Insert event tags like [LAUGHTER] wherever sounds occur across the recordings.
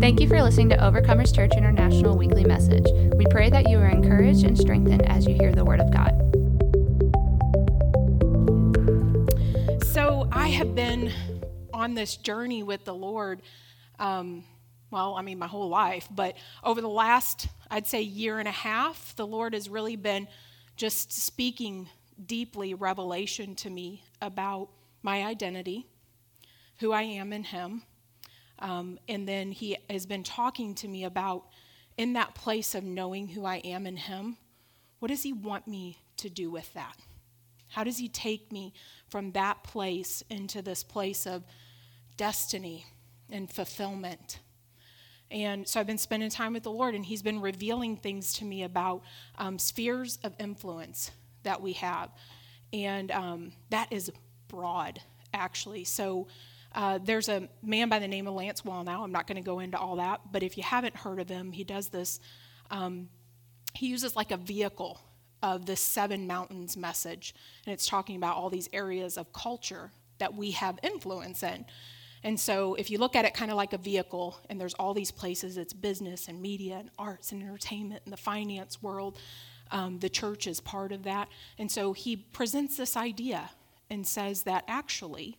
Thank you for listening to Overcomers Church International Weekly Message. We pray that you are encouraged and strengthened as you hear the Word of God. So, I have been on this journey with the Lord, um, well, I mean, my whole life, but over the last, I'd say, year and a half, the Lord has really been just speaking deeply revelation to me about my identity, who I am in Him. Um, and then He has been talking to me about, in that place of knowing who I am in Him, what does He want me to do with that? How does He take me from that place into this place of destiny and fulfillment? And so I've been spending time with the Lord, and He's been revealing things to me about um, spheres of influence that we have. And um, that is broad, actually. So uh, there's a man by the name of Lance Wallnau. I'm not going to go into all that, but if you haven't heard of him, he does this. Um, he uses like a vehicle of the seven mountains message, and it's talking about all these areas of culture that we have influence in. And so, if you look at it kind of like a vehicle, and there's all these places it's business and media and arts and entertainment and the finance world, um, the church is part of that. And so, he presents this idea and says that actually,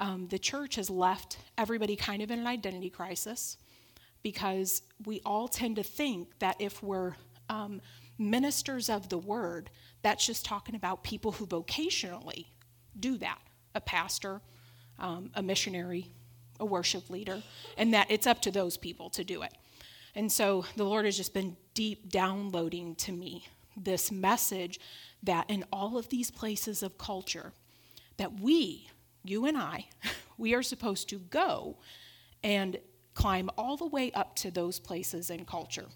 um, the church has left everybody kind of in an identity crisis because we all tend to think that if we're um, ministers of the word, that's just talking about people who vocationally do that a pastor, um, a missionary, a worship leader, and that it's up to those people to do it. And so the Lord has just been deep downloading to me this message that in all of these places of culture, that we, you and I, [LAUGHS] we are supposed to go and climb all the way up to those places in culture.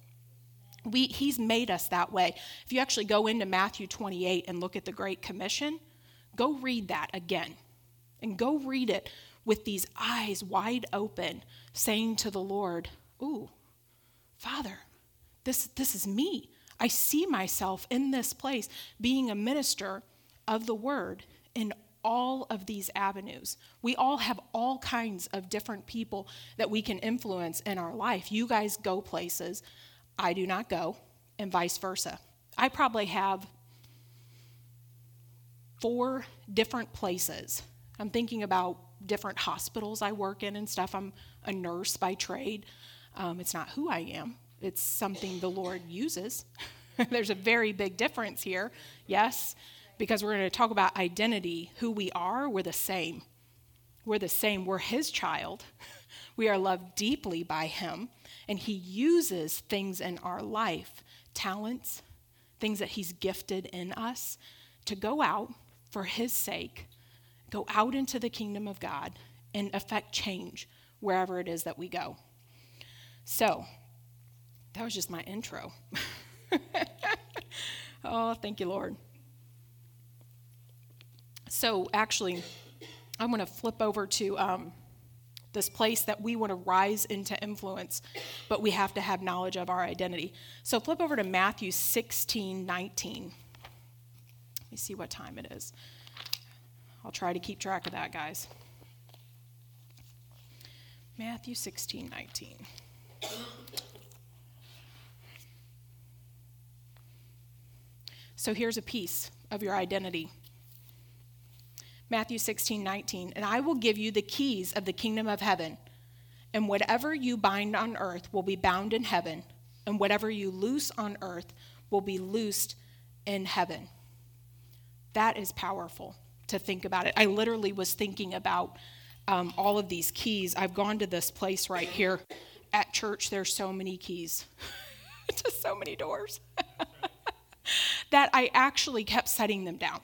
We, he's made us that way. If you actually go into Matthew 28 and look at the Great Commission, go read that again. And go read it with these eyes wide open, saying to the Lord, Ooh, Father, this, this is me. I see myself in this place being a minister of the word in all of these avenues. We all have all kinds of different people that we can influence in our life. You guys go places, I do not go, and vice versa. I probably have four different places. I'm thinking about different hospitals I work in and stuff. I'm a nurse by trade. Um, it's not who I am, it's something the Lord uses. [LAUGHS] There's a very big difference here, yes, because we're going to talk about identity. Who we are, we're the same. We're the same. We're His child. [LAUGHS] We are loved deeply by Him, and He uses things in our life, talents, things that He's gifted in us, to go out for His sake go out into the kingdom of God and affect change wherever it is that we go. So, that was just my intro. [LAUGHS] oh, thank you, Lord. So, actually, I'm going to flip over to um, this place that we want to rise into influence, but we have to have knowledge of our identity. So, flip over to Matthew 16 19. Let me see what time it is. I'll try to keep track of that, guys. Matthew 16, 19. So here's a piece of your identity. Matthew 16, 19. And I will give you the keys of the kingdom of heaven. And whatever you bind on earth will be bound in heaven, and whatever you loose on earth will be loosed in heaven. That is powerful to think about it. I literally was thinking about um, all of these keys. I've gone to this place right here at church. There's so many keys [LAUGHS] to so many doors [LAUGHS] that I actually kept setting them down.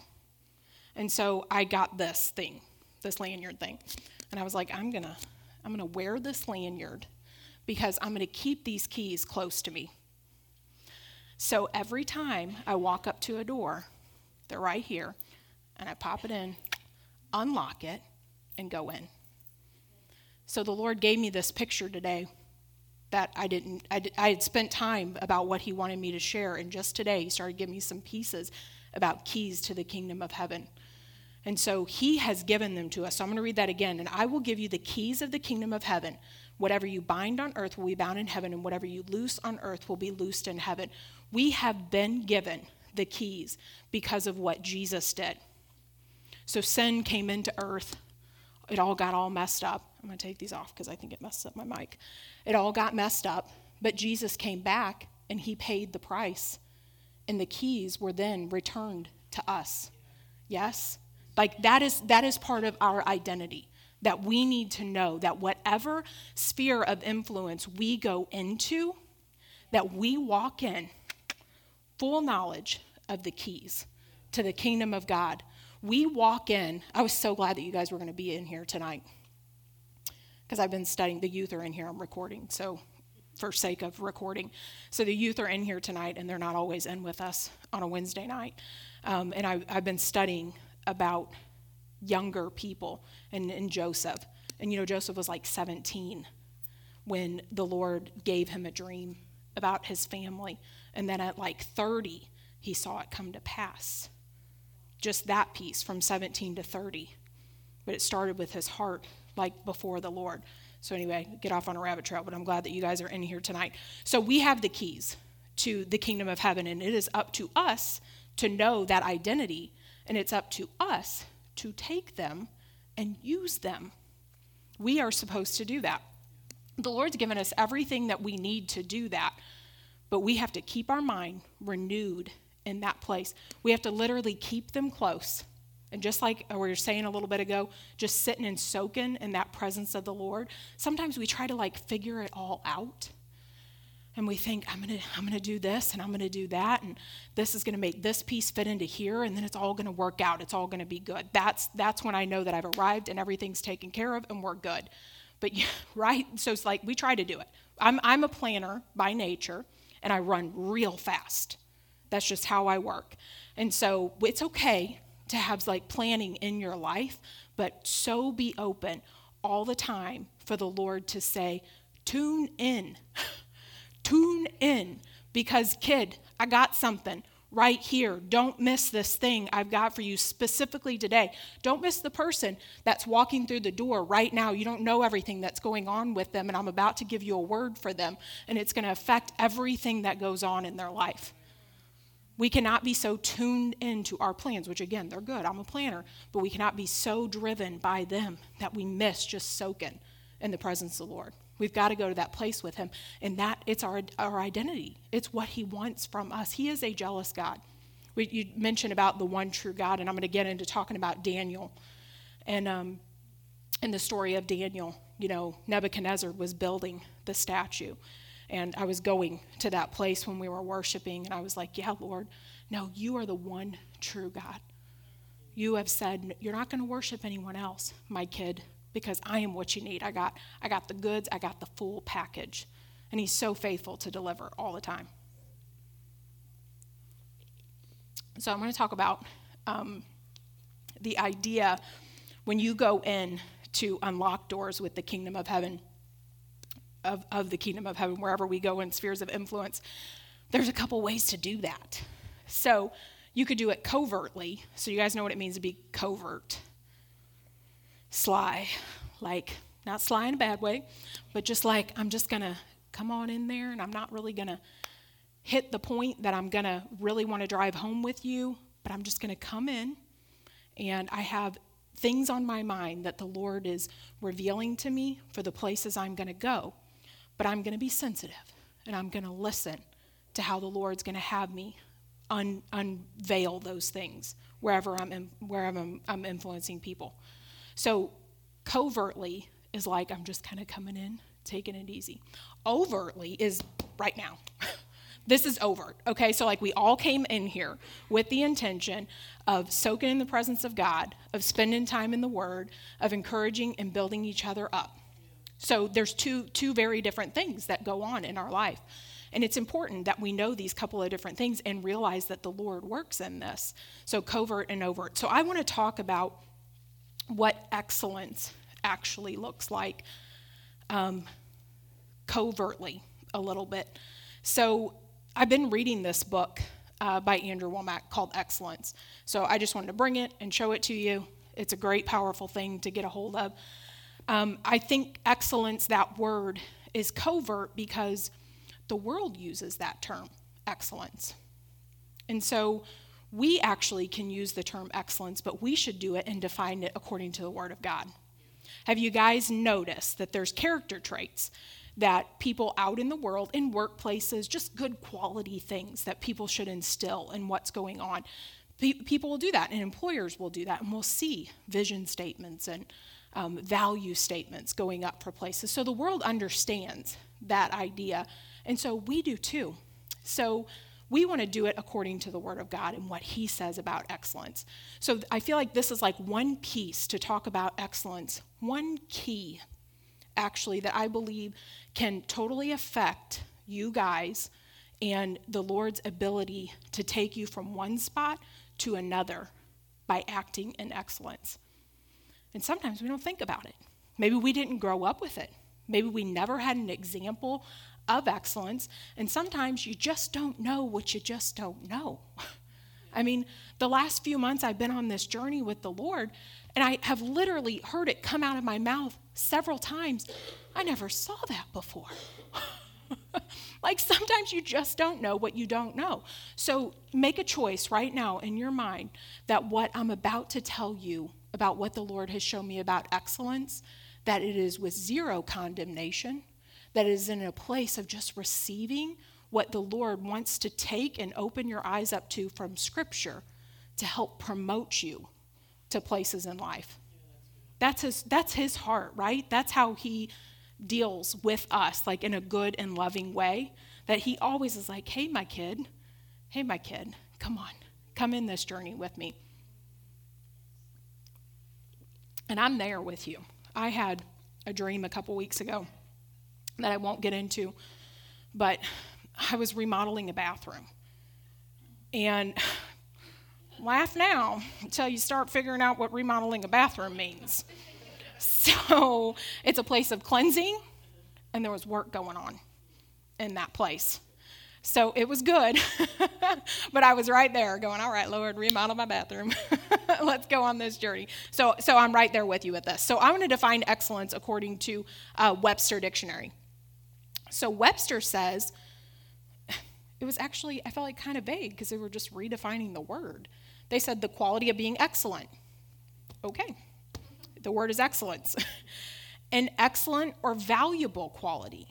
And so I got this thing, this lanyard thing, and I was like, I'm gonna, I'm gonna wear this lanyard because I'm gonna keep these keys close to me. So every time I walk up to a door, they're right here and I pop it in, unlock it, and go in. So the Lord gave me this picture today that I didn't, I, did, I had spent time about what He wanted me to share, and just today He started giving me some pieces about keys to the kingdom of heaven. And so he has given them to us. So I'm going to read that again. And I will give you the keys of the kingdom of heaven. Whatever you bind on earth will be bound in heaven, and whatever you loose on earth will be loosed in heaven. We have been given the keys because of what Jesus did. So sin came into earth. It all got all messed up. I'm going to take these off because I think it messed up my mic. It all got messed up, but Jesus came back and he paid the price. And the keys were then returned to us. Yes? Like that is that is part of our identity that we need to know that whatever sphere of influence we go into, that we walk in full knowledge of the keys to the kingdom of God. We walk in. I was so glad that you guys were going to be in here tonight because I've been studying. The youth are in here. I'm recording, so for sake of recording. So the youth are in here tonight, and they're not always in with us on a Wednesday night. Um, and I, I've been studying about younger people and, and Joseph. And you know, Joseph was like 17 when the Lord gave him a dream about his family. And then at like 30, he saw it come to pass. Just that piece from 17 to 30. But it started with his heart, like before the Lord. So, anyway, get off on a rabbit trail, but I'm glad that you guys are in here tonight. So, we have the keys to the kingdom of heaven, and it is up to us to know that identity, and it's up to us to take them and use them. We are supposed to do that. The Lord's given us everything that we need to do that, but we have to keep our mind renewed in that place. We have to literally keep them close. And just like we were saying a little bit ago, just sitting and soaking in that presence of the Lord, sometimes we try to like figure it all out and we think i'm going to i'm going to do this and i'm going to do that and this is going to make this piece fit into here and then it's all going to work out. It's all going to be good. That's that's when i know that i've arrived and everything's taken care of and we're good. But yeah, [LAUGHS] right so it's like we try to do it. I'm i'm a planner by nature and i run real fast. That's just how i work. And so it's okay to have like planning in your life but so be open all the time for the lord to say tune in [LAUGHS] Tune in because, kid, I got something right here. Don't miss this thing I've got for you specifically today. Don't miss the person that's walking through the door right now. You don't know everything that's going on with them, and I'm about to give you a word for them, and it's going to affect everything that goes on in their life. We cannot be so tuned into our plans, which again, they're good. I'm a planner, but we cannot be so driven by them that we miss just soaking in the presence of the Lord. We've got to go to that place with him. And that it's our, our identity. It's what he wants from us. He is a jealous God. We, you mentioned about the one true God, and I'm going to get into talking about Daniel. And um, in the story of Daniel, you know, Nebuchadnezzar was building the statue. And I was going to that place when we were worshiping, and I was like, Yeah, Lord, no, you are the one true God. You have said, You're not going to worship anyone else, my kid because I am what you need. I got, I got the goods, I got the full package. And He's so faithful to deliver all the time. So I'm going to talk about um, the idea when you go in to unlock doors with the kingdom of heaven, of, of the kingdom of heaven, wherever we go in spheres of influence, there's a couple ways to do that. So you could do it covertly. So you guys know what it means to be covert sly, like not sly in a bad way, but just like I'm just going to come on in there and I'm not really going to hit the point that I'm going to really want to drive home with you, but I'm just going to come in and I have things on my mind that the Lord is revealing to me for the places I'm going to go. But I'm going to be sensitive and I'm going to listen to how the Lord's going to have me un- unveil those things wherever I'm, in, wherever I'm, I'm influencing people. So covertly is like, I'm just kind of coming in, taking it easy. Overtly is right now. [LAUGHS] this is overt, okay? So, like, we all came in here with the intention of soaking in the presence of God, of spending time in the Word, of encouraging and building each other up. So, there's two, two very different things that go on in our life. And it's important that we know these couple of different things and realize that the Lord works in this. So, covert and overt. So, I want to talk about what excellence actually looks like um, covertly a little bit. So I've been reading this book uh, by Andrew Wommack called Excellence. So I just wanted to bring it and show it to you. It's a great, powerful thing to get a hold of. Um, I think excellence, that word, is covert because the world uses that term, excellence. And so we actually can use the term excellence, but we should do it and define it according to the Word of God. Have you guys noticed that there's character traits that people out in the world, in workplaces, just good quality things that people should instill in what's going on? people will do that, and employers will do that, and we'll see vision statements and um, value statements going up for places. So the world understands that idea, and so we do too. So we want to do it according to the Word of God and what He says about excellence. So I feel like this is like one piece to talk about excellence, one key, actually, that I believe can totally affect you guys and the Lord's ability to take you from one spot to another by acting in excellence. And sometimes we don't think about it. Maybe we didn't grow up with it. Maybe we never had an example of excellence. And sometimes you just don't know what you just don't know. [LAUGHS] I mean, the last few months I've been on this journey with the Lord, and I have literally heard it come out of my mouth several times. I never saw that before. [LAUGHS] like sometimes you just don't know what you don't know. So make a choice right now in your mind that what I'm about to tell you about what the Lord has shown me about excellence, that it is with zero condemnation, that is in a place of just receiving what the Lord wants to take and open your eyes up to from Scripture to help promote you to places in life. That's his, that's his heart, right? That's how he deals with us, like in a good and loving way. That he always is like, hey, my kid, hey, my kid, come on, come in this journey with me. And I'm there with you. I had a dream a couple weeks ago that I won't get into, but I was remodeling a bathroom. And laugh now until you start figuring out what remodeling a bathroom means. So it's a place of cleansing, and there was work going on in that place. So it was good, [LAUGHS] but I was right there going, all right, Lord, remodel my bathroom. [LAUGHS] Let's go on this journey. So, so I'm right there with you with this. So I'm going to define excellence according to uh, Webster Dictionary. So Webster says, it was actually, I felt like kind of vague because they were just redefining the word. They said the quality of being excellent. Okay, the word is excellence. [LAUGHS] An excellent or valuable quality.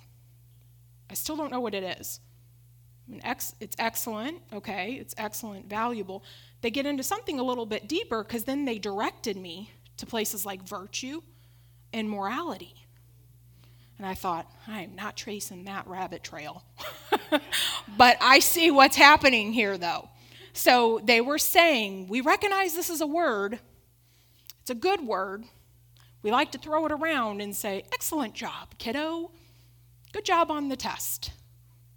I still don't know what it is. Ex- it's excellent, okay, it's excellent, valuable. They get into something a little bit deeper because then they directed me to places like virtue and morality. And I thought, I am not tracing that rabbit trail. [LAUGHS] but I see what's happening here, though. So they were saying, we recognize this is a word, it's a good word. We like to throw it around and say, excellent job, kiddo. Good job on the test.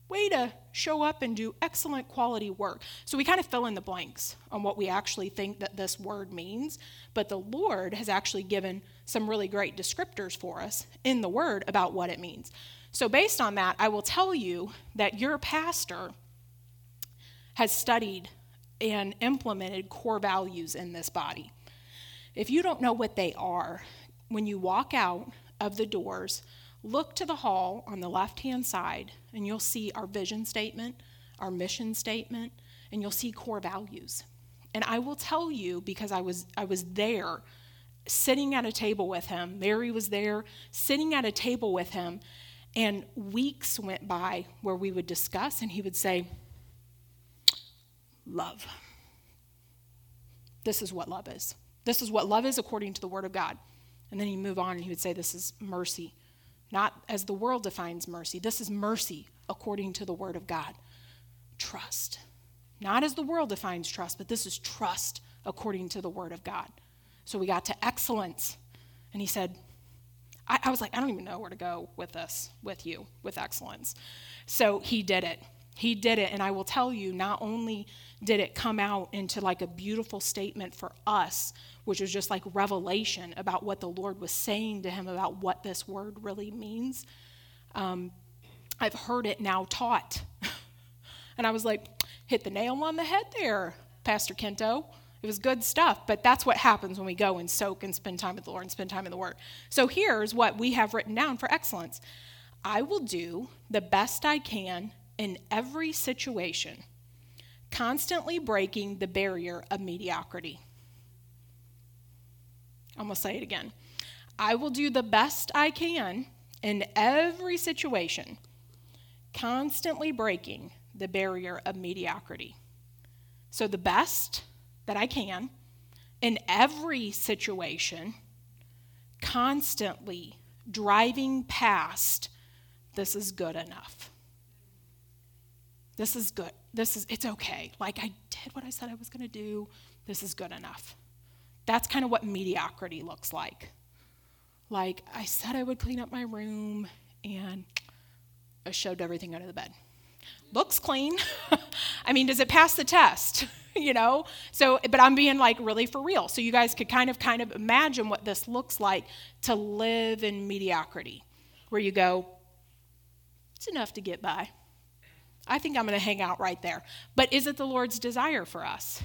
Way to show up and do excellent quality work. So we kind of fill in the blanks on what we actually think that this word means, but the Lord has actually given some really great descriptors for us in the word about what it means. So, based on that, I will tell you that your pastor has studied and implemented core values in this body. If you don't know what they are, when you walk out of the doors, look to the hall on the left hand side, and you'll see our vision statement, our mission statement, and you'll see core values. And I will tell you because I was I was there sitting at a table with him. Mary was there sitting at a table with him and weeks went by where we would discuss and he would say love. This is what love is. This is what love is according to the word of God. And then he'd move on and he would say this is mercy. Not as the world defines mercy. This is mercy according to the word of God. Trust not as the world defines trust, but this is trust according to the Word of God. So we got to excellence. And he said, I, I, was like, I don't even know where to go with this, with you, with excellence. So he did it. He did it. And I will tell you, not only did it come out into like a beautiful statement for us, which was just like revelation about what the Lord was saying to him about what this word really means, um, I've heard it now taught. [LAUGHS] and I was like, hit the nail on the head there, Pastor Kento. It was good stuff, but that's what happens when we go and soak and spend time with the Lord and spend time in the Word. So here's what we have written down for excellence I will do the best I can in every situation, constantly breaking the barrier of mediocrity. I'm going to say it again. I will do the best I can in every situation, constantly breaking the barrier of mediocrity. So, the best that I can in every situation, constantly driving past this is good enough. This is good. This is, it's okay. Like I did what I said I was going to do. This is good enough. That's kind of what mediocrity looks like. Like I said I would clean up my room and I shoved everything under the bed. Looks clean. [LAUGHS] I mean, does it pass the test? [LAUGHS] you know? So, but I'm being like really for real. So you guys could kind of kind of imagine what this looks like to live in mediocrity, where you go, it's enough to get by. I think I'm going to hang out right there. But is it the Lord's desire for us?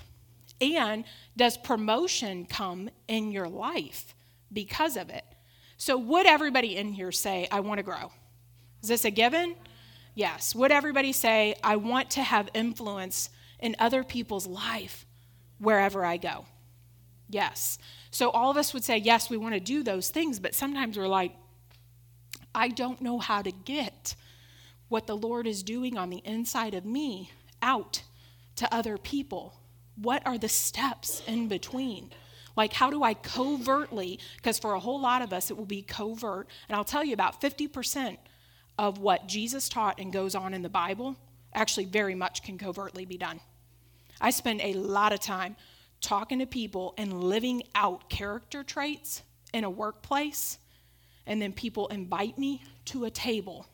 And does promotion come in your life because of it? So, would everybody in here say, I want to grow? Is this a given? Yes. Would everybody say, I want to have influence in other people's life wherever I go? Yes. So, all of us would say, yes, we want to do those things, but sometimes we're like, I don't know how to get what the Lord is doing on the inside of me out to other people. What are the steps in between? Like, how do I covertly, because for a whole lot of us, it will be covert. And I'll tell you about 50% of what Jesus taught and goes on in the Bible actually very much can covertly be done. I spend a lot of time talking to people and living out character traits in a workplace, and then people invite me to a table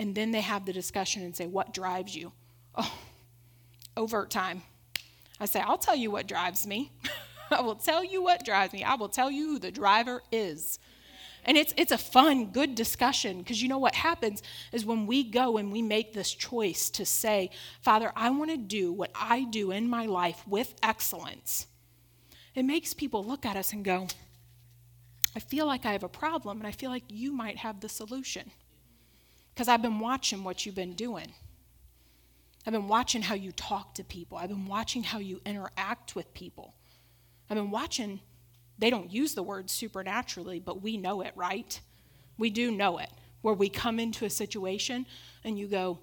and then they have the discussion and say, What drives you? Oh, overt time. I say, I'll tell you what drives me. [LAUGHS] I will tell you what drives me. I will tell you who the driver is. And it's, it's a fun, good discussion because you know what happens is when we go and we make this choice to say, Father, I want to do what I do in my life with excellence, it makes people look at us and go, I feel like I have a problem and I feel like you might have the solution because I've been watching what you've been doing. I've been watching how you talk to people. I've been watching how you interact with people. I've been watching, they don't use the word supernaturally, but we know it, right? We do know it. Where we come into a situation and you go,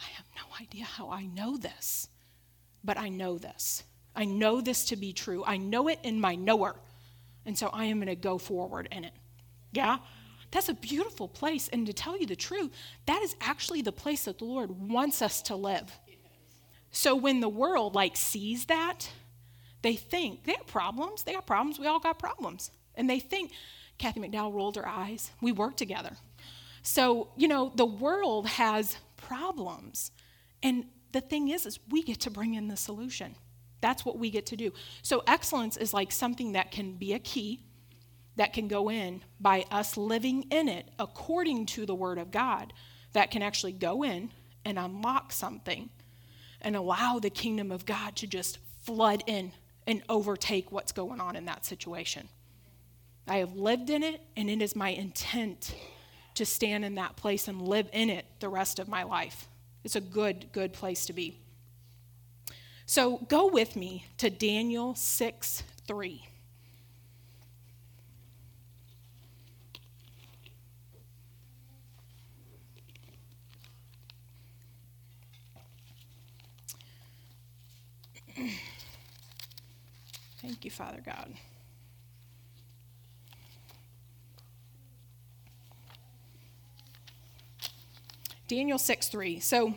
I have no idea how I know this, but I know this. I know this to be true. I know it in my knower. And so I am going to go forward in it. Yeah? That's a beautiful place. And to tell you the truth, that is actually the place that the Lord wants us to live. So when the world like sees that, they think they have problems. They got problems. We all got problems. And they think, Kathy McDowell rolled her eyes. We work together. So, you know, the world has problems. And the thing is, is we get to bring in the solution. That's what we get to do. So excellence is like something that can be a key that can go in by us living in it according to the Word of God that can actually go in and unlock something and allow the kingdom of God to just flood in and overtake what's going on in that situation. I have lived in it, and it is my intent to stand in that place and live in it the rest of my life. It's a good, good place to be. So go with me to Daniel 6 3. Thank you, Father God. Daniel 6 3. So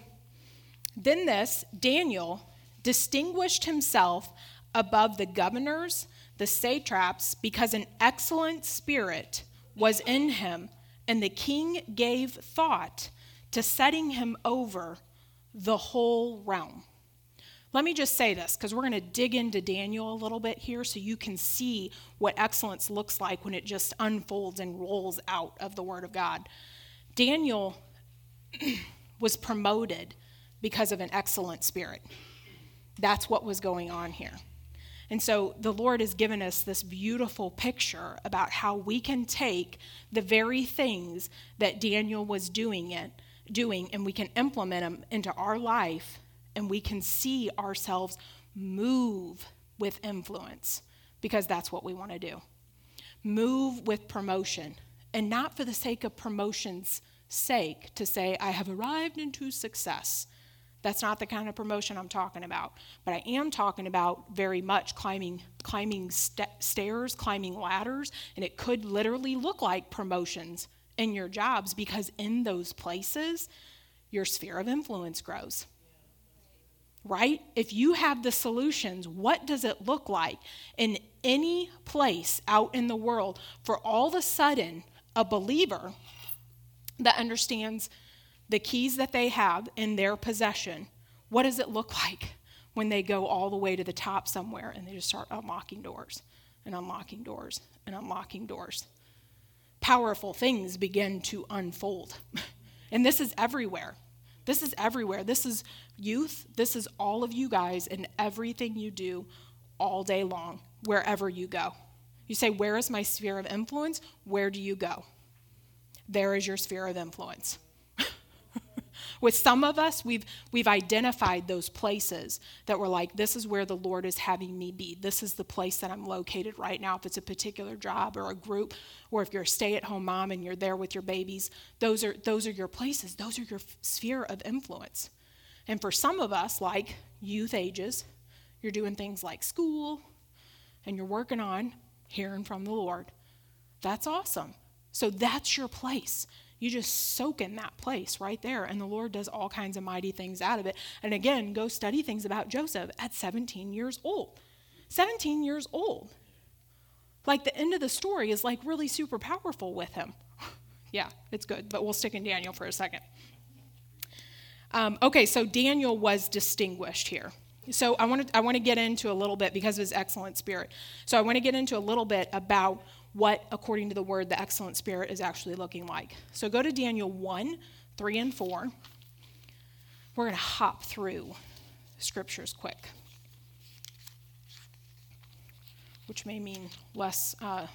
then this, Daniel, distinguished himself above the governors, the satraps, because an excellent spirit was in him, and the king gave thought to setting him over the whole realm. Let me just say this because we're going to dig into Daniel a little bit here so you can see what excellence looks like when it just unfolds and rolls out of the Word of God. Daniel [CLEARS THROAT] was promoted because of an excellent spirit. That's what was going on here. And so the Lord has given us this beautiful picture about how we can take the very things that Daniel was doing it, doing and we can implement them into our life and we can see ourselves move with influence because that's what we want to do. Move with promotion and not for the sake of promotion's sake to say I have arrived into success that's not the kind of promotion I'm talking about. But I am talking about very much climbing climbing st- stairs, climbing ladders, and it could literally look like promotions in your jobs because in those places your sphere of influence grows. Right? If you have the solutions, what does it look like in any place out in the world for all of a sudden a believer that understands the keys that they have in their possession, what does it look like when they go all the way to the top somewhere and they just start unlocking doors and unlocking doors and unlocking doors? Powerful things begin to unfold. [LAUGHS] and this is everywhere. This is everywhere. This is youth. This is all of you guys and everything you do all day long, wherever you go. You say, Where is my sphere of influence? Where do you go? There is your sphere of influence. With some of us, we've, we've identified those places that we're like, this is where the Lord is having me be. This is the place that I'm located right now. If it's a particular job or a group, or if you're a stay at home mom and you're there with your babies, those are, those are your places. Those are your sphere of influence. And for some of us, like youth ages, you're doing things like school and you're working on hearing from the Lord. That's awesome. So that's your place you just soak in that place right there, and the Lord does all kinds of mighty things out of it. And again, go study things about Joseph at 17 years old. 17 years old. Like the end of the story is like really super powerful with him. [LAUGHS] yeah, it's good, but we'll stick in Daniel for a second. Um, okay, so Daniel was distinguished here. So I want to I want to get into a little bit because of his excellent spirit. So I want to get into a little bit about what, according to the word, the excellent spirit is actually looking like. So go to Daniel 1 3 and 4. We're going to hop through scriptures quick, which may mean less uh,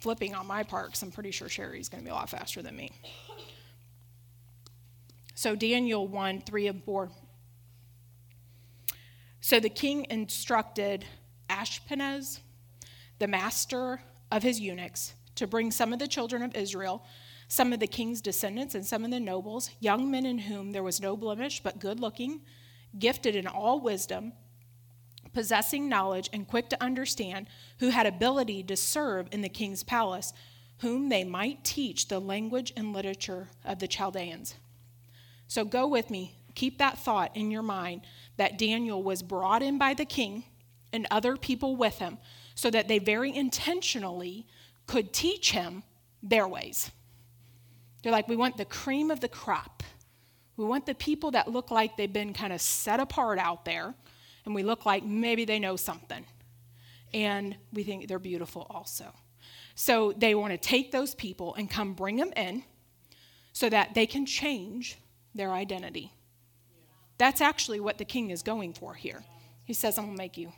flipping on my part because I'm pretty sure Sherry's going to be a lot faster than me. So, Daniel 1 3 and 4. So the king instructed Ashpenaz, the master of his eunuchs to bring some of the children of Israel, some of the king's descendants, and some of the nobles, young men in whom there was no blemish, but good looking, gifted in all wisdom, possessing knowledge, and quick to understand, who had ability to serve in the king's palace, whom they might teach the language and literature of the Chaldeans. So go with me, keep that thought in your mind that Daniel was brought in by the king and other people with him so that they very intentionally could teach him their ways. They're like, we want the cream of the crop. We want the people that look like they've been kind of set apart out there, and we look like maybe they know something. And we think they're beautiful also. So they want to take those people and come bring them in so that they can change their identity. That's actually what the king is going for here. He says, I'm going to make you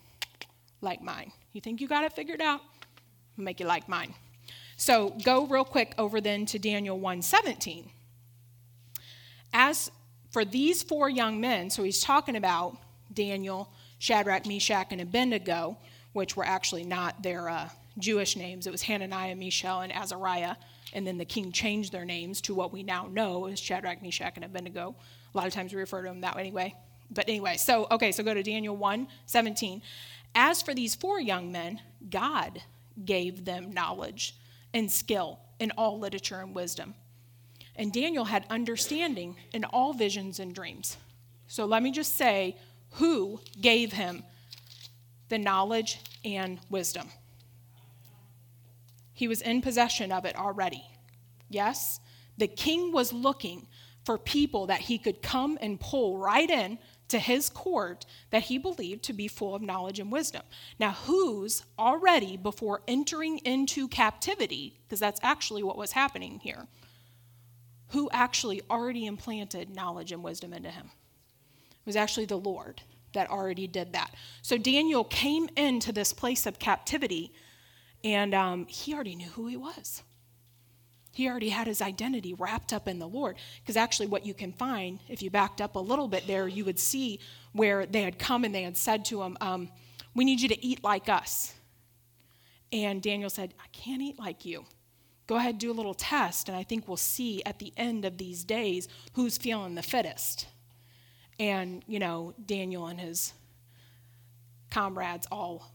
like mine. You think you got it figured out? I'll make you like mine. So go real quick over then to Daniel 1:17. As for these four young men, so he's talking about Daniel, Shadrach, Meshach, and Abednego, which were actually not their uh, Jewish names. It was Hananiah, Mishael, and Azariah. And then the king changed their names to what we now know as Shadrach, Meshach, and Abednego. A lot of times we refer to them that way anyway. But anyway, so okay, so go to Daniel 1 17. As for these four young men, God gave them knowledge and skill in all literature and wisdom. And Daniel had understanding in all visions and dreams. So let me just say who gave him the knowledge and wisdom. He was in possession of it already. Yes, the king was looking for people that he could come and pull right in to his court that he believed to be full of knowledge and wisdom. Now, who's already, before entering into captivity, because that's actually what was happening here, who actually already implanted knowledge and wisdom into him? It was actually the Lord. that already did that. So Daniel came into this place of captivity, and um, he already knew who he was. He already had his identity wrapped up in the Lord. Because actually, what you can find, if you backed up a little bit there, you would see where they had come and they had said to him, um, We need you to eat like us. And Daniel said, I can't eat like you. Go ahead, do a little test, and I think we'll see at the end of these days who's feeling the fittest. And, you know, Daniel and his comrades all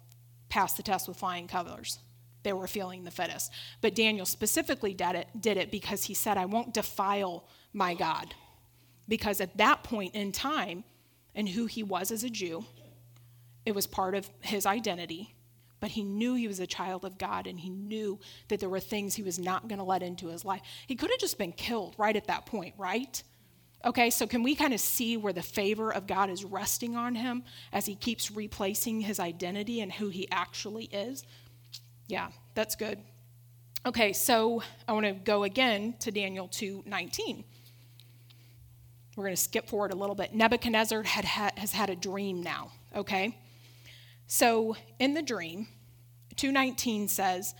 passed the test with flying colors. They were feeling the fittest. But Daniel specifically did it, did it because he said, I won't defile my God. Because at that point in time, and who he was as a Jew, it was part of his identity. But he knew he was a child of God and he knew that there were things he was not going to let into his life. He could have just been killed right at that point, right? Okay, so can we kind of see where the favor of God is resting on him as he keeps replacing his identity and who he actually is? Yeah, that's good. Okay, so I want to go again to Daniel 2:19. We're going to skip forward a little bit. Nebuchadnezzar had, has had a dream now, okay? So in the dream, 219 says,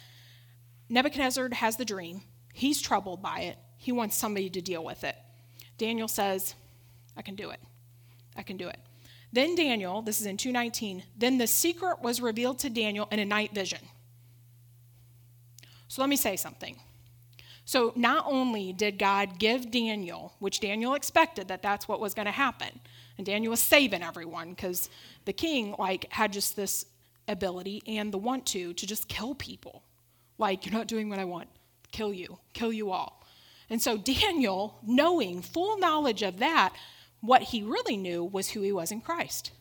Nebuchadnezzar has the dream. He's troubled by it. He wants somebody to deal with it. Daniel says, I can do it. I can do it. Then Daniel, this is in 219, then the secret was revealed to Daniel in a night vision. So let me say something. So not only did God give Daniel, which Daniel expected that that's what was going to happen, and Daniel was saving everyone because the king like had just this ability and the want to to just kill people. Like you're not doing what I want, kill you, kill you all. And so Daniel, knowing full knowledge of that, what he really knew was who he was in Christ.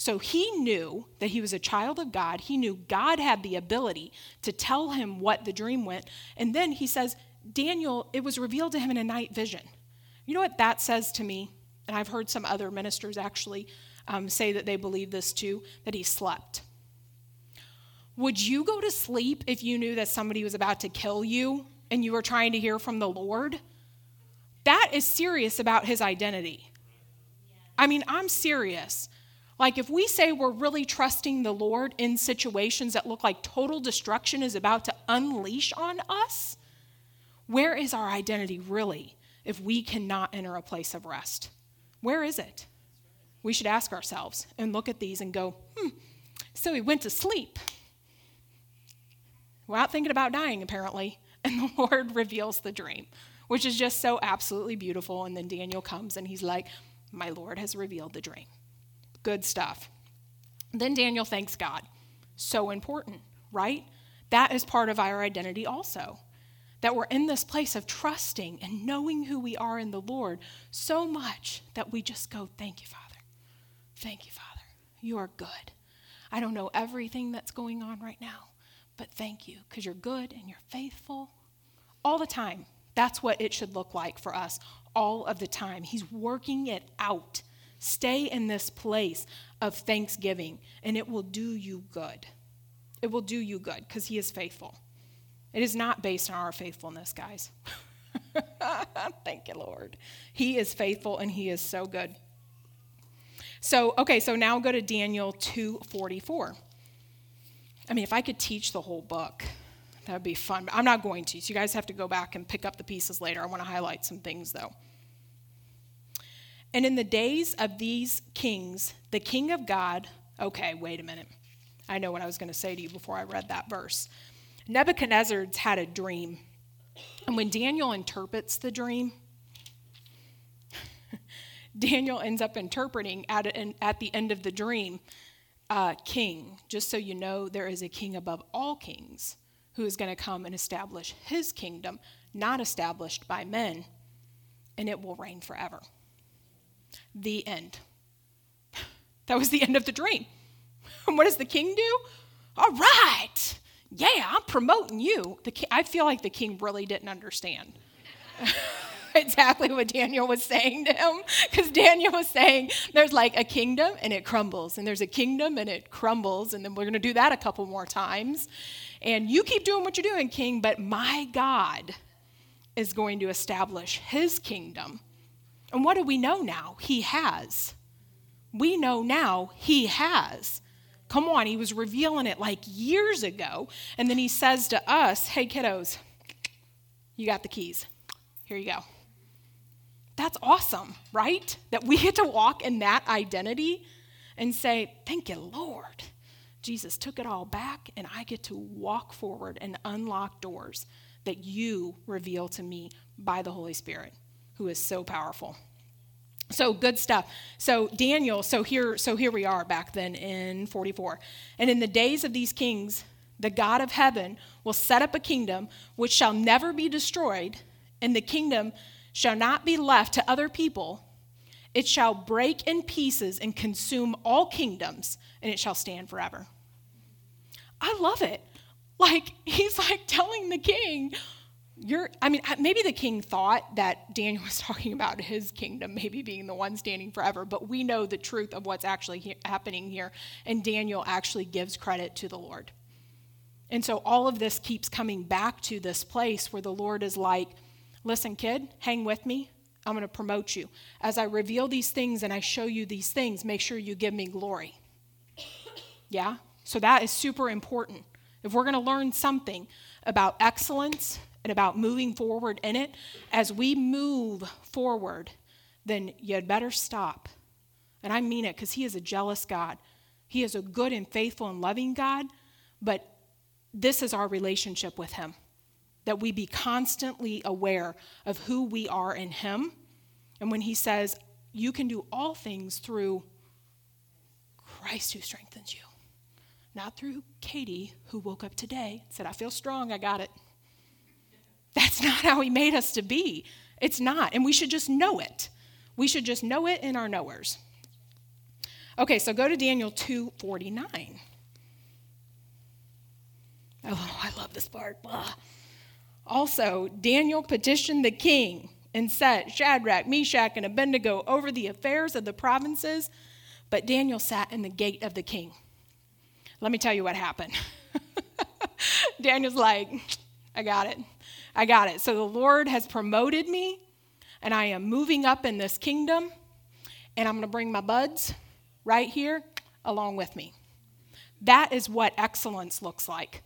So he knew that he was a child of God. He knew God had the ability to tell him what the dream went. And then he says, Daniel, it was revealed to him in a night vision. You know what that says to me? And I've heard some other ministers actually um, say that they believe this too that he slept. Would you go to sleep if you knew that somebody was about to kill you and you were trying to hear from the Lord, that is serious about his identity. I mean, I'm serious. Like, if we say we're really trusting the Lord in situations that look like total destruction is about to unleash on us, where is our identity really if we cannot enter a place of rest? Where is it? We should ask ourselves and look at these and go, hmm, so he went to sleep. Without thinking about dying, apparently. [LAUGHS] And the Lord reveals the dream, which is just so absolutely beautiful. And then Daniel comes and he's like, My Lord has revealed the dream. Good stuff. Then Daniel thanks God. So important, right? That is part of our identity also. That we're in this place of trusting and knowing who we are in the Lord so much that we just go, Thank you, Father. Thank you, Father. You are good. I don't know everything that's going on right now, but thank you because you're good and you're faithful all the time. That's what it should look like for us all of the time. He's working it out. Stay in this place of thanksgiving, and it will do you good. It will do you good because He is faithful. It is not based on our faithfulness, guys. [LAUGHS] Thank you, Lord. He is faithful and He is so good. So, okay, so now go to Daniel 2:44. I mean, if I could teach the whole book, that would be fun. But I'm not going to. So you guys have to go back and pick up the pieces later. I want to highlight some things, though. And in the days of these kings, the king of God, okay, wait a minute. I know what I was going to say to you before I read that verse. Nebuchadnezzar's had a dream. And when Daniel interprets the dream, [LAUGHS] Daniel ends up interpreting at, at the end of the dream uh, king. Just so you know, there is a king above all kings who is going to come and establish his kingdom, not established by men, and it will reign forever. The end. That was the end of the dream. And [LAUGHS] what does the king do? All right. Yeah, I'm promoting you. The king, I feel like the king really didn't understand. [LAUGHS] exactly what Daniel was saying to him. Because Daniel was saying, there's like a kingdom and it crumbles, and there's a kingdom and it crumbles, and then we're going to do that a couple more times. And you keep doing what you're doing, king, but my God is going to establish his kingdom. And what do we know now? He has. We know now he has. Come on, he was revealing it like years ago. And then he says to us, Hey, kiddos, you got the keys. Here you go. That's awesome, right? That we get to walk in that identity and say, Thank you, Lord. Jesus took it all back, and I get to walk forward and unlock doors that you reveal to me by the Holy Spirit, who is so powerful. So good stuff. So Daniel, so here so here we are back then in 44. And in the days of these kings, the God of heaven will set up a kingdom which shall never be destroyed, and the kingdom shall not be left to other people. It shall break in pieces and consume all kingdoms, and it shall stand forever. I love it. Like, [LAUGHS] he's like telling the king, you're, I mean, maybe the king thought that Daniel [LAUGHS] was talking about his kingdom, maybe being the one standing forever, but we know the truth of what's actually he- happening here, and Daniel actually gives credit to the Lord. And so all of this keeps coming back to this place where the Lord is like, listen, kid, hang with me. I'm going to promote you. As I reveal these things and I show you these things, make sure you give me glory. [COUGHS] Yeah? So that is super important. If we're going to learn something about excellence and about moving forward in it, as we move forward, then you'd better stop. And I mean it because He is a jealous God. He is a good and faithful and loving God, but this is our relationship with Him. That we be constantly aware of who we are in Him. And when He says, You can do all things through Christ who strengthens you, not through Katie, who woke up today said, I feel strong, I got it. That's [LAUGHS] not how He made us to be. It's not. And we should just know it. We should just know it in our knowers. Okay, so go to Daniel 2:49. Oh, I love this part. Blah. Also, Daniel petitioned the king and set Shadrach, Meshach, and Abednego over the affairs of the provinces, but Daniel sat in the gate of the king. Let me tell you what happened. [LAUGHS] Daniel's like, I got it. I got it. So the Lord has promoted me, and I am moving up in this kingdom, and I'm going to bring my buds right here along with me. That is what excellence looks like.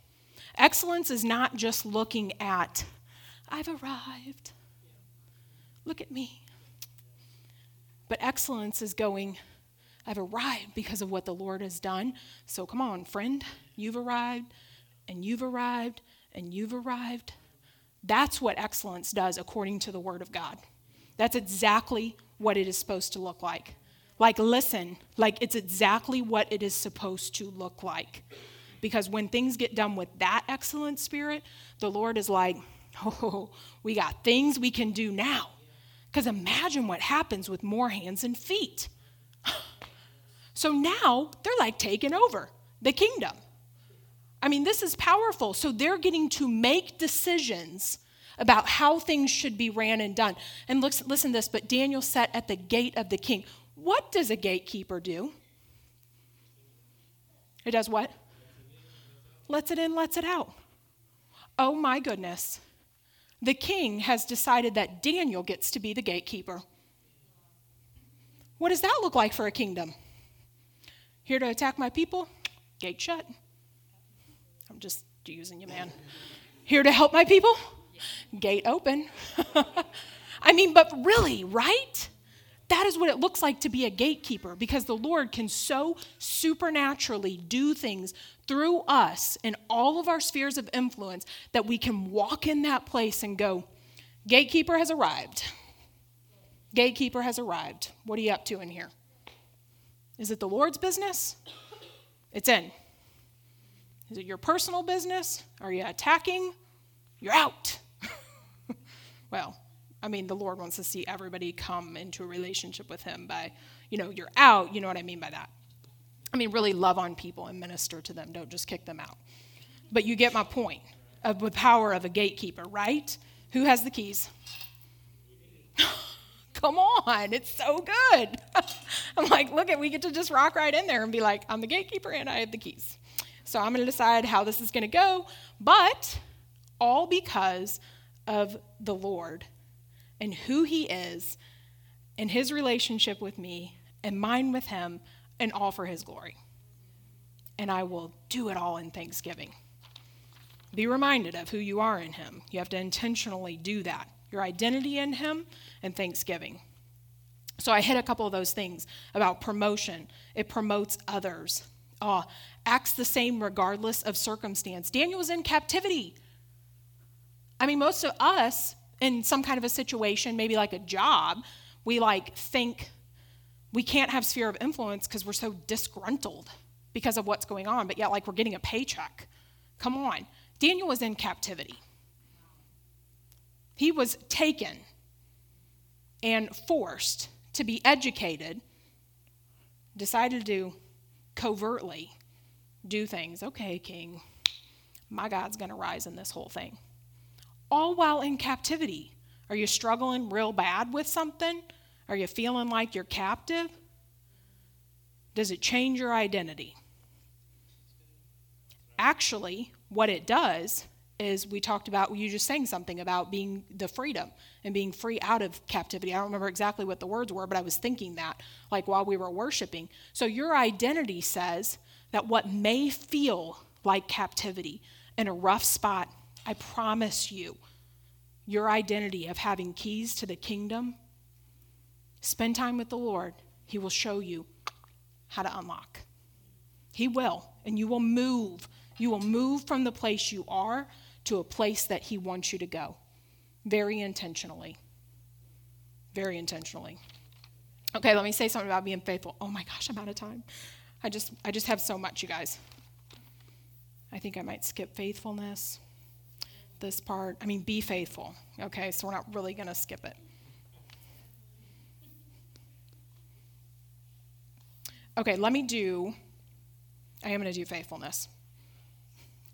Excellence is not just looking at, I've arrived. Look at me. But excellence is going, I've arrived because of what the Lord has done. So come on, friend, you've arrived, and you've arrived, and you've arrived. That's what excellence does according to the Word of God. That's exactly what it is supposed to look like. Like, listen, like it's exactly what it is supposed to look like. Because when things get done with that excellent spirit, the Lord is like, [LAUGHS] oh, we got things we can do now. Because imagine what happens with more hands and feet. [SIGHS] So now they're like taking over the kingdom. I mean, this is powerful. So they're getting to make decisions about how things should be ran and done. And look, listen to this, but Daniel sat at the gate of the king. What does a gatekeeper do? It does what? Lets it in, lets it out. Oh my goodness. The king has decided that Daniel gets to be the gatekeeper. What does that look like for a kingdom? Here to attack my people? Gate shut. I'm just using you, man. Here to help my people? Gate open. [LAUGHS] I mean, but really, right? That is what it looks like to be a gatekeeper because the Lord can so supernaturally do things through us in all of our spheres of influence that we can walk in that place and go, Gatekeeper has arrived. Gatekeeper has arrived. What are you up to in here? Is it the Lord's business? It's in. Is it your personal business? Are you attacking? You're out. [LAUGHS] well, I mean, the Lord wants to see everybody come into a relationship with Him by, you know, you're out. You know what I mean by that? I mean, really love on people and minister to them. Don't just kick them out. But you get my point of the power of a gatekeeper, right? Who has the keys? [LAUGHS] Come on, it's so good. [LAUGHS] I'm like, look at, we get to just rock right in there and be like, I'm the gatekeeper and I have the keys. So I'm going to decide how this is going to go, but all because of the Lord and who He is and His relationship with me and mine with him, and all for his glory. And I will do it all in thanksgiving. Be reminded of who you are in him. You have to intentionally do that. Your identity in him and thanksgiving. So I hit a couple of those things about promotion. It promotes others. Uh, acts the same regardless of circumstance. Daniel was in captivity. I mean, most of us in some kind of a situation, maybe like a job, we like think we can't have sphere of influence because we're so disgruntled because of what's going on, but yet like we're getting a paycheck. Come on. Daniel was in captivity. He was taken and forced to be educated, decided to covertly do things. Okay, king, my God's going to rise in this whole thing. All while in captivity. Are you struggling real bad with something? Are you feeling like you're captive? Does it change your identity? Actually, what it does is we talked about, you just saying something about being the freedom and being free out of captivity. I don't remember exactly what the words were, but I was thinking that, like while we were worshiping. So your identity says that what may feel like captivity in a rough spot, I promise you, your identity of having keys to the kingdom, spend time with the Lord. He will show you how to unlock. He will, and you will move. You will move from the place you are to a place that He wants you to go. Very intentionally. Very intentionally. Okay, let me say something about being faithful. Oh my gosh, I'm out of time. I just I just have so much, you guys. I think I might skip faithfulness. This part, I mean, be faithful. Okay, so we're not really going to skip it. Okay, let me do, I am going to do faithfulness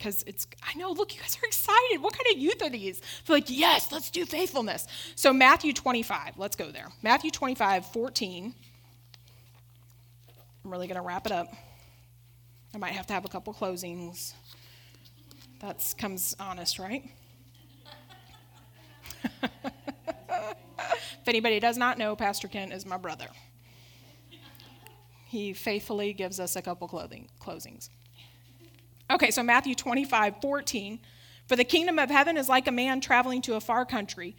because it's, I know, look, you guys are excited. What kind of youth are these? They're like, yes, let's do faithfulness. So, Matthew 25, let's go there. Matthew 25, 14. I'm really going to wrap it up. I might have to have a couple closings. That comes honest, right? [LAUGHS] if anybody does not know, Pastor Kent is my brother. He faithfully gives us a couple clothing, closings. Okay, so Matthew 25, 14. For the kingdom of heaven is like a man traveling to a far country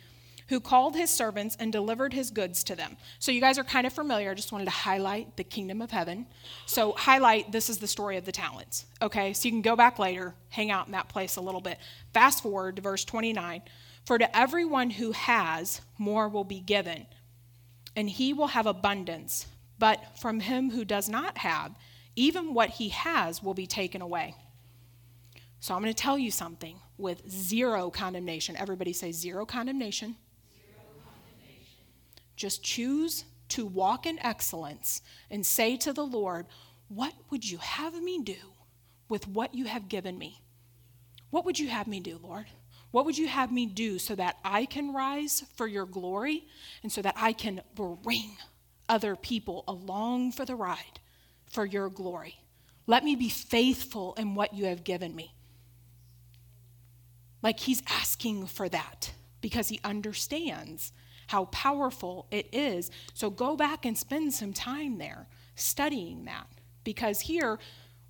who called his servants and delivered his goods to them. So you guys are kind of familiar. I just wanted to highlight the kingdom of heaven. So, highlight this is the story of the talents. Okay, so you can go back later, hang out in that place a little bit. Fast forward to verse 29. For to everyone who has, more will be given, and he will have abundance. But from him who does not have, even what he has will be taken away. So I'm going to tell you something with zero condemnation. Everybody say zero condemnation. Zero condemnation. Just choose to walk in excellence and say to the Lord, What would you have me do with what you have given me? What would you have me do, Lord? What would you have me do so that I can rise for your glory and so that I can bring other people along for the ride for your glory? Let me be faithful in what you have given me. Like he's asking for that because he understands how powerful it is. So go back and spend some time there studying that because here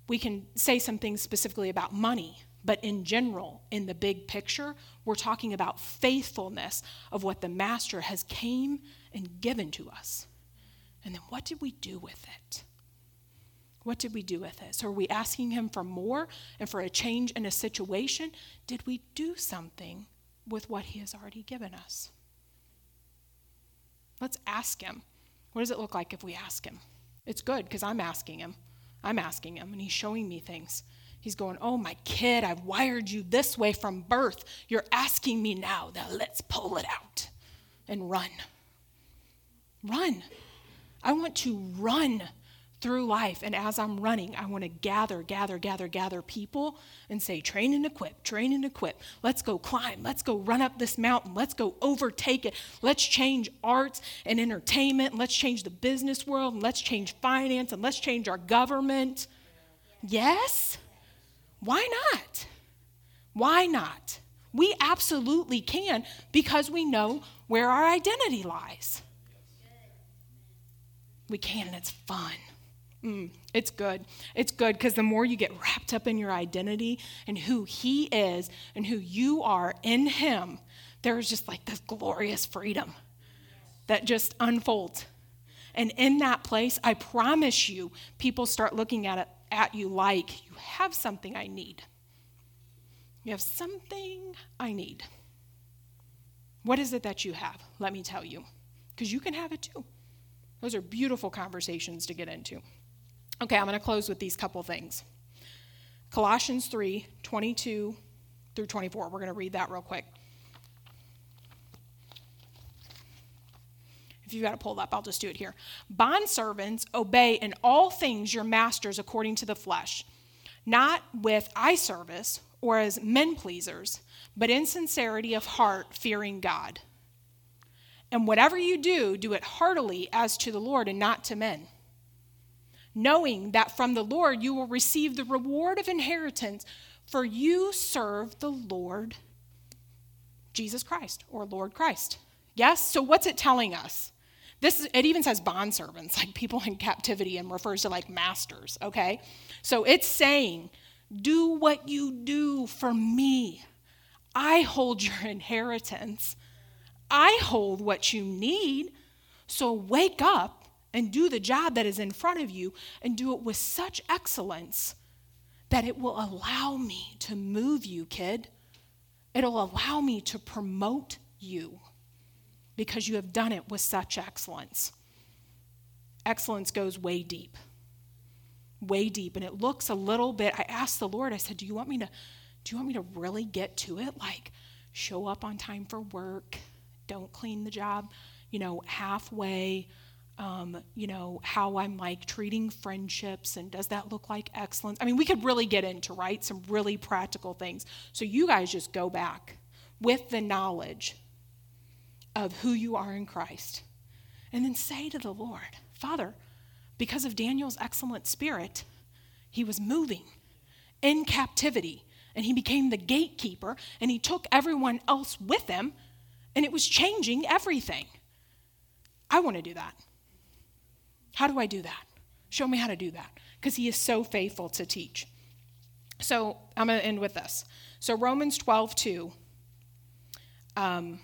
we can say some things specifically about money, but in general, in the big picture, we're talking about faithfulness of what the master has came and given to us. And then what did we do with it? What did we do with it? So, are we asking Him for more and for a change in a situation? Did we do something with what He has already given us? Let's ask Him. What does it look like if we ask Him? It's good because I'm asking Him. I'm asking Him, and He's showing me things. He's going, Oh, my kid, I've wired you this way from birth. You're asking me now. Now let's pull it out and run. Run. I want to run through life. And as I'm running, I want to gather, gather, gather, gather people and say, train and equip, train and equip. Let's go climb. Let's go run up this mountain. Let's go overtake it. Let's change arts and entertainment. let's change the business world. Let's change finance. And let's change our government. Yes? Why not? Why not? We absolutely can because we know where our identity lies. We can, and it's fun. Mm, it's good. It's good because the more you get wrapped up in your identity and who He is and who you are in Him, there is just like this glorious freedom that just unfolds. And in that place, I promise you, people start looking at it at you like you have something I need. You have something I need. What is it that you have? Let me tell you, because you can have it too. Those are beautiful conversations to get into. Okay, I'm going to close with these couple things. Colossians 3 22 through 24. We're going to read that real quick. If you've got it pulled up, I'll just do it here. Bond servants, obey in all things your masters according to the flesh, not with eye service or as men pleasers, but in sincerity of heart, fearing God. And whatever you do, do it heartily as to the Lord and not to men, knowing that from the Lord you will receive the reward of inheritance, for you serve the Lord Jesus Christ or Lord Christ. Yes? So what's it telling us? This it even says bond servants, [LAUGHS] like people in captivity, and refers to like masters, okay? So it's saying, do what you do for me. I hold your [LAUGHS] inheritance. I hold what you need. So wake up and do the job that is in front of you and do it with such excellence that it will allow me to move you, kid. It'll allow me to promote you because you have done it with such excellence. Excellence goes way deep, way deep. And it looks a little bit, I asked the Lord, I said, Do you want me to do you want me to really get to it? Like, show up on time for work, don't clean the job, you know, halfway, um, you know, how I'm like treating friendships and does that look like excellence? I mean, we could really get into, right, some really practical things. So you guys just go back with the knowledge of who you are in Christ and then say to the Lord, Father, because of Daniel's excellent spirit, he was moving in captivity and he became the gatekeeper and he took everyone else with him and it was changing everything. I want to do that. How do I do that? Show me how to do that because he is so faithful to teach. So I'm going to end with this. So Romans 12, 2. Um,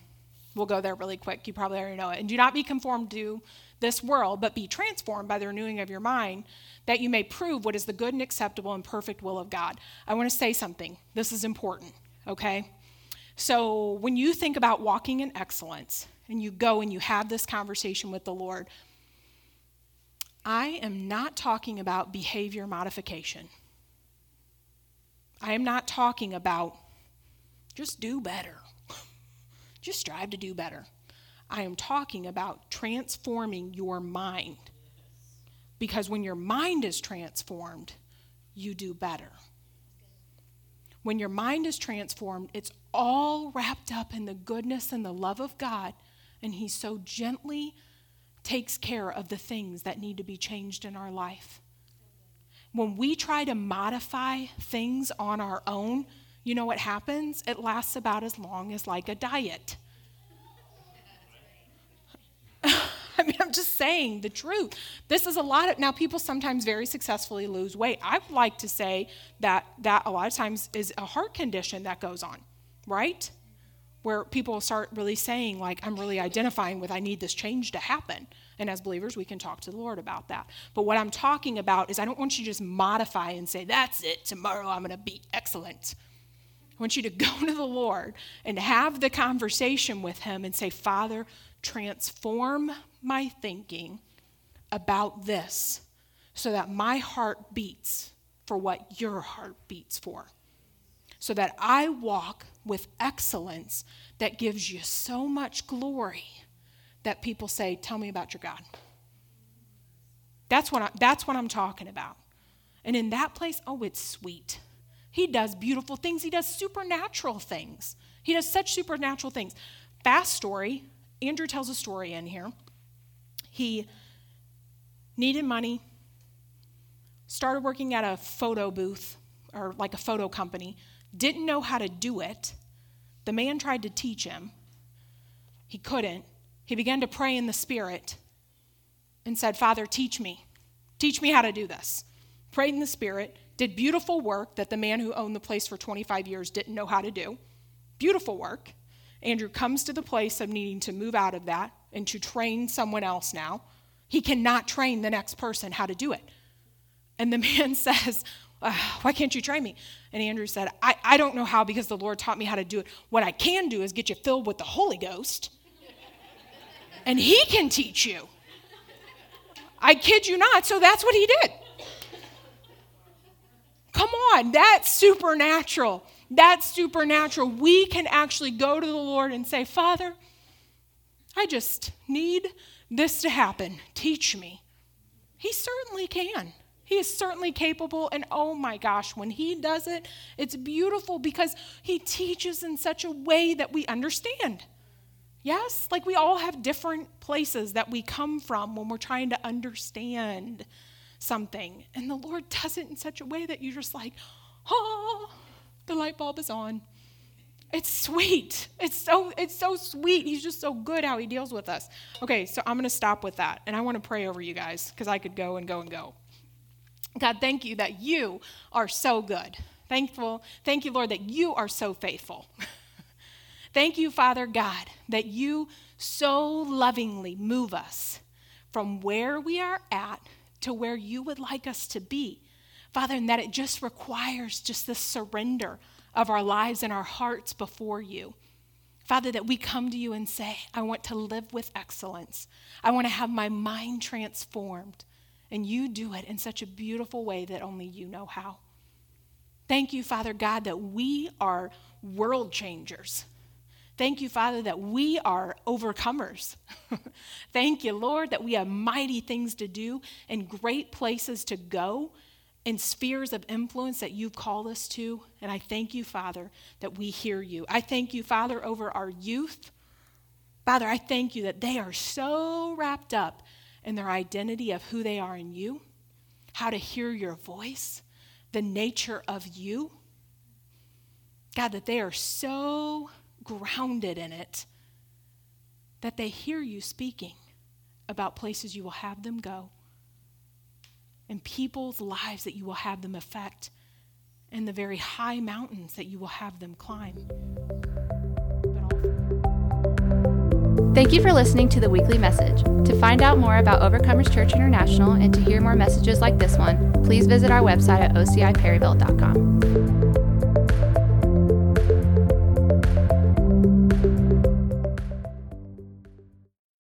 we'll go there really quick. You probably already know it. And do not be conformed to this world, but be transformed by the renewing of your mind, that you may prove what is the good and acceptable and perfect will of God. I want to say something. This is important, okay? So, when you think about walking in excellence and you go and you have this conversation with the Lord, I am not talking about behavior modification. I am not talking about just do better. [LAUGHS] just strive to do better. I am talking about transforming your mind. Because when your mind is transformed, you do better. When your mind is transformed, it's all wrapped up in the goodness and the love of God, and He so gently takes care of the things that need to be changed in our life. When we try to modify things on our own, you know what happens? It lasts about as long as like a diet. [LAUGHS] I mean, I'm just saying the truth. This is a lot of, now people sometimes very successfully lose weight. I would like to say that that a lot of times is a heart condition that goes on, right? Where people start really saying, like, I'm really identifying with, I need this change to happen. And as believers, we can talk to the Lord about that. But what I'm talking about is I don't want you to just modify and say, that's it, tomorrow I'm going to be excellent. I want you to [LAUGHS] go to the Lord and have the conversation with Him and say, Father, transform my thinking about this so that my heart beats for what your heart beats for. So that I walk with excellence that gives you so much glory that people say, Tell me about your God. That's what, I, that's what I'm talking about. And in that place, oh, it's sweet. He does beautiful things, he does supernatural things. He does such supernatural things. Fast story Andrew tells a story in here. He needed money, started working at a photo booth or like a photo company, didn't know how to do it. The man tried to teach him, he couldn't. He began to pray in the Spirit. and said, Father, teach me. Teach me how to do this. Prayed in the Spirit, did beautiful work that the man who owned the place for 25 years didn't know how to do. Beautiful work. Andrew comes to the place of needing to move out of that and to train someone else now. He cannot train the next person how to do it. And the [LAUGHS] man says, [SIGHS] Why can't you train me? And Andrew said, I, I don't know how because the Lord taught me how to do it. What I can do is get you filled with the Holy Ghost, and He can teach you. I kid you not. So that's what He did. Come on, that's supernatural. That's supernatural. We can actually go to the Lord and say, Father, I just need this to happen. Teach me. He certainly can. He is certainly capable. And oh my gosh, when he does it, it's beautiful because he teaches in such a way that we understand. Yes? Like we all have different places that we come from when we're trying to understand something. And the Lord does it in such a way that you're just like, oh, the light bulb is on. It's sweet. It's so it's so sweet. He's just so good how he deals with us. Okay, so I'm going to stop with that and I want to pray over you guys cuz I could go and go and go. God, thank you that you are so good. Thankful. Thank you, Lord, that you are so faithful. [LAUGHS] thank you, Father God, that you so lovingly move us from where we are at to where you would like us to be. Father, and that it just requires just the surrender of our lives and our hearts before you. Father, that we come to you and say, I want to live with excellence. I want to have my mind transformed. And you do it in such a beautiful way that only you know how. Thank you, Father God, that we are world changers. Thank you, Father, that we are overcomers. [LAUGHS] Thank you, Lord, that we have mighty things to do and great places to go and spheres of influence that you've called us to. And I thank you, Father, that we hear you. I thank you, Father, over our youth. Father, I thank you that they are so wrapped up in their identity of who they are in you, how to hear your voice, the nature of you. God, that they are so grounded in it that they hear you speaking about places you will have them go and people's lives that you will have them affect and the very high mountains that you will have them climb. Thank you for listening to the weekly message. To find out more about Overcomers Church International and to hear more messages like this one, please visit our website at ociperryville.com.